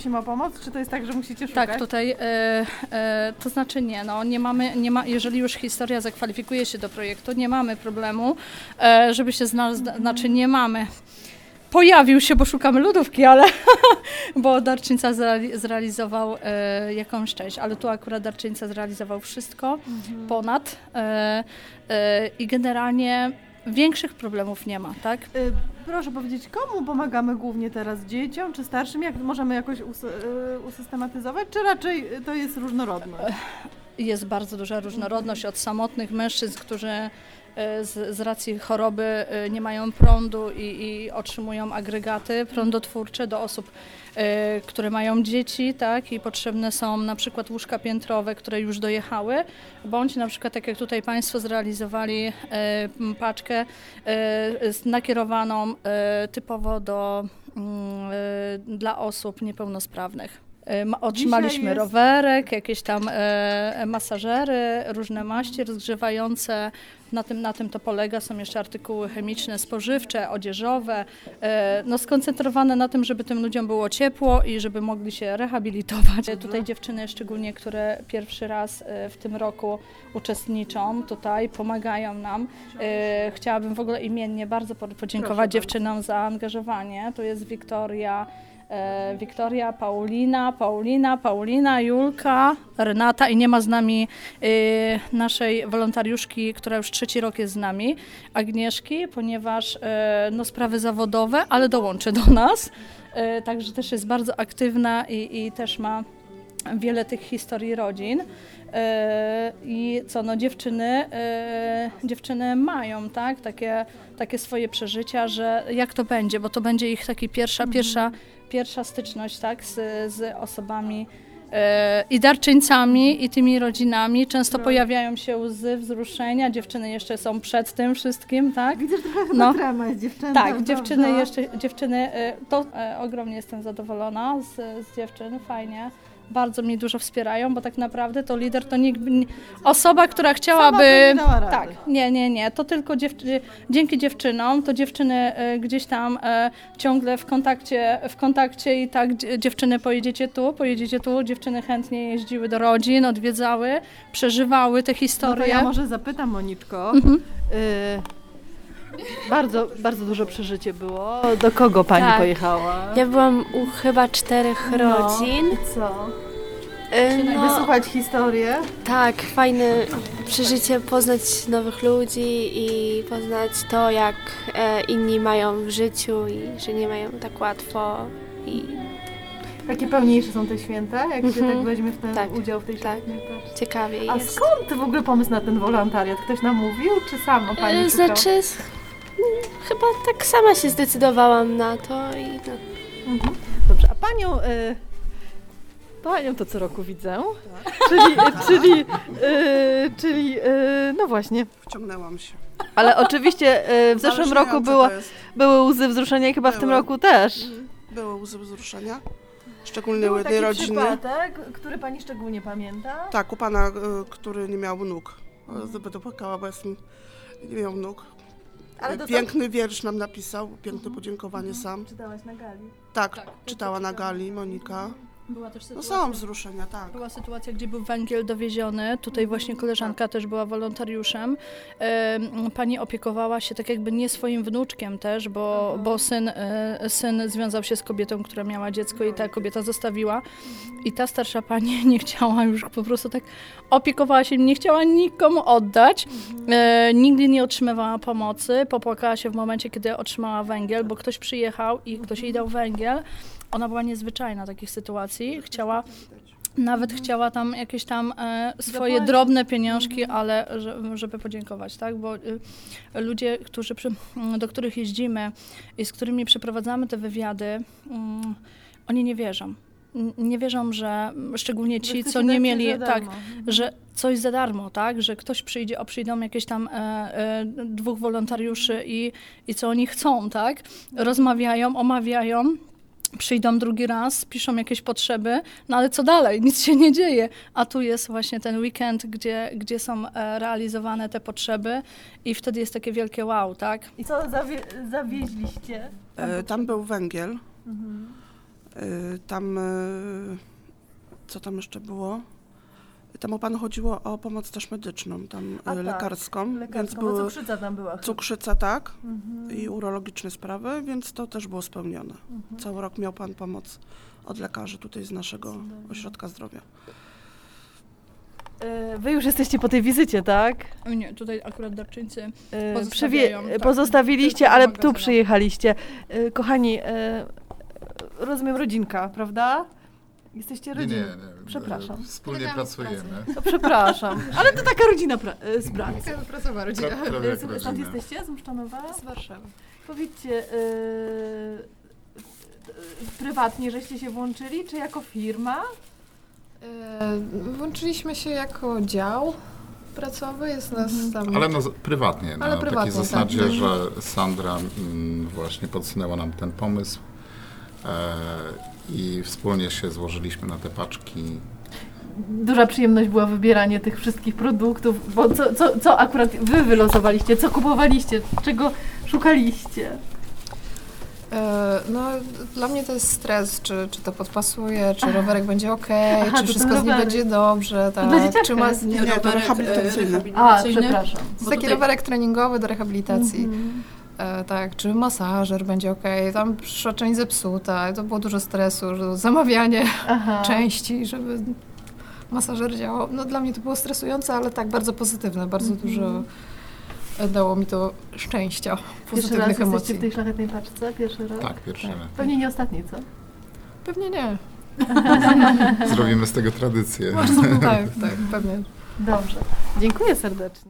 prosimy o pomoc, czy to jest tak, że musicie szukać? Tak, tutaj, e, e, to znaczy nie, no nie mamy, nie ma, jeżeli już historia zakwalifikuje się do projektu, nie mamy problemu, e, żeby się znalazł, znaczy nie mamy. Pojawił się, bo szukamy lodówki, ale bo Darczyńca zreali- zrealizował e, jakąś część, ale tu akurat Darczyńca zrealizował wszystko ponad e, e, i generalnie większych problemów nie ma, tak? Proszę powiedzieć, komu pomagamy głównie teraz? Dzieciom czy starszym? Jak możemy jakoś us- y, usystematyzować, czy raczej to jest różnorodne? Jest bardzo duża różnorodność od samotnych mężczyzn, którzy z, z racji choroby e, nie mają prądu i, i otrzymują agregaty prądotwórcze do osób, e, które mają dzieci, tak, i potrzebne są na przykład łóżka piętrowe, które już dojechały, bądź na przykład tak jak tutaj Państwo zrealizowali e, paczkę e, nakierowaną e, typowo do, mm, e, dla osób niepełnosprawnych. E, ma- Otrzymaliśmy jest- rowerek, jakieś tam e, masażery, różne maści rozgrzewające. Na tym, na tym to polega. Są jeszcze artykuły chemiczne, spożywcze, odzieżowe, e, no skoncentrowane na tym, żeby tym ludziom było ciepło i żeby mogli się rehabilitować. E, Tutaj dziewczyny szczególnie, które pierwszy raz e, w tym roku uczestniczą tutaj, pomagają nam. E, Chciałabym w ogóle imiennie bardzo po- podziękować dziewczynom za angażowanie. Tu jest Wiktoria, e, Wiktoria, Paulina, Paulina, Paulina, Julka, Renata i nie ma z nami e, naszej wolontariuszki, która już trzeci rok jest z nami, Agnieszki, ponieważ e, no, sprawy zawodowe, ale dołączy do nas. E, Także też jest bardzo aktywna i, i też ma wiele tych historii rodzin. E, I co, no dziewczyny, e, dziewczyny mają, tak, takie, takie swoje przeżycia, że jak to będzie, bo to będzie ich taki pierwsza, pierwsza, pierwsza styczność, tak, z, z osobami e, i darczyńcami, i tymi rodzinami. Często pojawiają się łzy, wzruszenia, dziewczyny jeszcze są przed tym wszystkim, tak. Widzę, że trochę No. no. trema jest dziewczęta. Tak, dziewczyny prawda? jeszcze, dziewczyny, to ogromnie jestem zadowolona z, z dziewczyn, fajnie. Bardzo mi dużo wspierają, bo tak naprawdę to lider to nikt, osoba, która chciałaby... by nie tak, nie, nie, nie, to tylko dziew- dzięki dziewczynom, to dziewczyny e, gdzieś tam e, ciągle w kontakcie, w kontakcie i tak dzie- dziewczyny pojedziecie tu, pojedziecie tu, dziewczyny chętnie jeździły do rodzin, odwiedzały, przeżywały te No to historie. ja może zapytam Moniczko. Mhm. Y, bardzo, bardzo dużo przeżycie było. Do kogo pani Tak. pojechała? Ja byłam u chyba czterech rodzin. No, i co? Y, No, Wysłuchać historię. tak, fajne przeżycie, poznać nowych ludzi i poznać to, jak e, inni mają w życiu i że nie mają tak łatwo. I Jakie pełniejsze są te święta, jak się Mhm. tak weźmie w ten Tak, udział w tej tak. też. ciekawie A jest. skąd w ogóle pomysł na ten wolontariat? Ktoś nam mówił, czy sama pani E, szukała? Znaczy, s- chyba tak sama się zdecydowałam na to i no. Mhm. Dobrze, a panią... Y, panią to co roku widzę. Czyli, czyli, y, czyli y, no właśnie. Wciągnęłam się. Ale oczywiście y, w zeszłym roku było, jest. były łzy wzruszenia i chyba w tym Były. roku też. Były łzy wzruszenia. Szczególnie u jednej rodziny. przypadek, który pani szczególnie pamięta? Tak, u pana, y, który nie miał nóg. Zbyt płakała, bo jestem, nie miał nóg. Ale to Piękny wiersz nam napisał, piękne podziękowanie sam. Czytałaś na gali. Tak, Tak, czytała na gali Monika. Była też No sytuacja- są wzruszenia, tak. Była sytuacja, gdzie był węgiel dowieziony. Tutaj właśnie koleżanka też była wolontariuszem. Em, Pani opiekowała się tak jakby nie swoim wnuczkiem też, bo, bo syn, e, syn związał się z kobietą, która miała dziecko i ta kobieta zostawiła. I ta starsza pani nie chciała już po prostu tak opiekowała się, nie chciała nikomu oddać. E, nigdy nie otrzymywała pomocy. Popłakała się w momencie, kiedy otrzymała węgiel, bo ktoś przyjechał i ktoś jej dał węgiel. Ona była niezwyczajna takich sytuacji. Chciała nawet chciała tam jakieś tam e, swoje drobne pieniążki, ale że, żeby podziękować, tak? Bo y, ludzie, którzy przy, m, do których jeździmy i z którymi przeprowadzamy te wywiady, mm, oni nie wierzą. Nie wierzą, że mm, szczególnie ci, co nie mieli, tak, że coś za darmo, tak? Że ktoś przyjdzie, o przyjdą jakieś tam e, e, dwóch wolontariuszy i, i co oni chcą, tak? Rozmawiają, omawiają. Przyjdą drugi raz, piszą jakieś potrzeby, no ale co dalej? Nic się nie dzieje. A tu jest właśnie ten weekend, gdzie, gdzie są e, realizowane te potrzeby i wtedy jest takie wielkie wow, tak? I co zawie- zawieźliście? E, Tam był węgiel. Mhm. Y, Tam, y, co tam jeszcze było? Tam Panu chodziło o pomoc też medyczną, tam A y, tak, lekarską, więc Lekarską, bo były cukrzyca tam była. cukrzyca, tak, Mhm. i urologiczne sprawy, więc to też było spełnione. Mhm. Cały rok miał Pan pomoc od lekarzy tutaj z naszego Cudownie. ośrodka zdrowia. E, Wy już jesteście po tej wizycie, tak? O Nie, tutaj akurat darczyńcy. E, Pozostawiają, tak. Pozostawiliście, ale tu przyjechaliście. E, Kochani, e, rozumiem rodzinka, prawda? Jesteście Nie, nie, rodziną. nie. Przepraszam. Wspólnie Pomagamy z pracujemy. To przepraszam, ale to taka rodzina pra- e, z pracy. Taka pracowa rodzina. Pra- prawie jak E, Stąd rodzina. jesteście? Z Muszczanowa? Z Warszawy. Powiedzcie, e, e, prywatnie żeście się włączyli, czy jako firma? E, Włączyliśmy się jako dział pracowy, jest nas tam... Ale no, z- prywatnie, Ale na prywatnie, takiej tak. zasadzie, Mhm. że Sandra mm, właśnie podsunęła nam ten pomysł e, i wspólnie się złożyliśmy na te paczki. Duża przyjemność była wybieranie tych wszystkich produktów, bo co, co, co akurat wy wylosowaliście, co kupowaliście, czego szukaliście? E, No, dla mnie to jest stres, czy, czy to podpasuje, czy rowerek będzie ok, Aha, czy wszystko z nim rowerek. będzie dobrze, tak. Czy ma z Nie, to rehabilitacyjny. A, przepraszam. Jest taki rowerek treningowy do rehabilitacji. Mhm. E, tak, czy masażer będzie ok, tam przyszła część zepsuta, to było dużo stresu, że zamawianie Aha. części, żeby masażer działał. No dla mnie to było stresujące, ale tak, bardzo pozytywne, bardzo Mhm. dużo dało mi to szczęścia, Pierwszy raz pozytywnych jesteście emocji. w tej szlachetnej paczce? Pierwszy raz? Tak, pierwszy raz. Pewnie nie ostatni, co? Pewnie nie. Zrobimy z tego tradycję. tak, tak, pewnie. Dobrze. Dziękuję serdecznie.